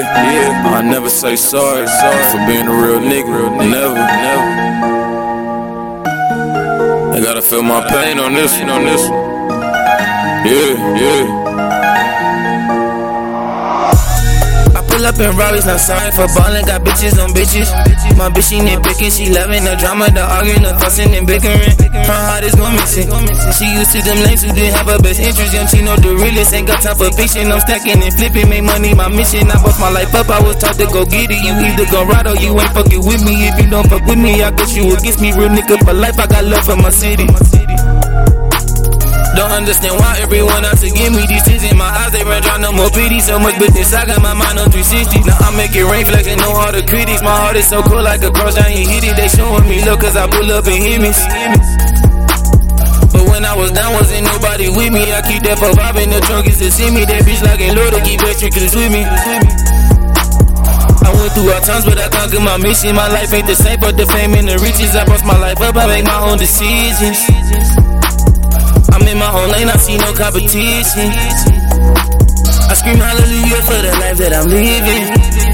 yeah, yeah. I never say sorry, sorry for being a real nigga. Never, never. I gotta feel my pain on this, on this. Yeah, yeah. Pull up in Rari's, not sorry for ballin', got bitches on bitches. My bitch, she nitpicking, she loving the drama, the arguing, the fussing and bickering. Her heart is going missing. She used to them lanes who didn't have her best interest. Young Chino, the realest, ain't got time for bitching. I'm stacking and flipping, make money, my mission. I bust my life up, I was taught to go get it. You either gon' ride or you ain't fuckin' with me. If you don't fuck with me, I guess you against me. Real nigga for life, I got love for my city. Don't understand why everyone out to give me these tears in my eyes. They run dry, no more pity. So much business, I got my mind on 360. Now I make it rain, flexing, no all the critics. My heart is so cold like a cross, I ain't hit it. They showing me love cause I pull up and hit me. But when I was down, wasn't nobody with me. I keep that for vibe in the trunk, is to see me. That bitch like a load to keep extra cause with me. I went through hard times, but I conquered my mission. My life ain't the same, but the fame and the riches. I bust my life up, I make my own decisions. My own lane, I see no competition. I scream hallelujah for the life that I'm living.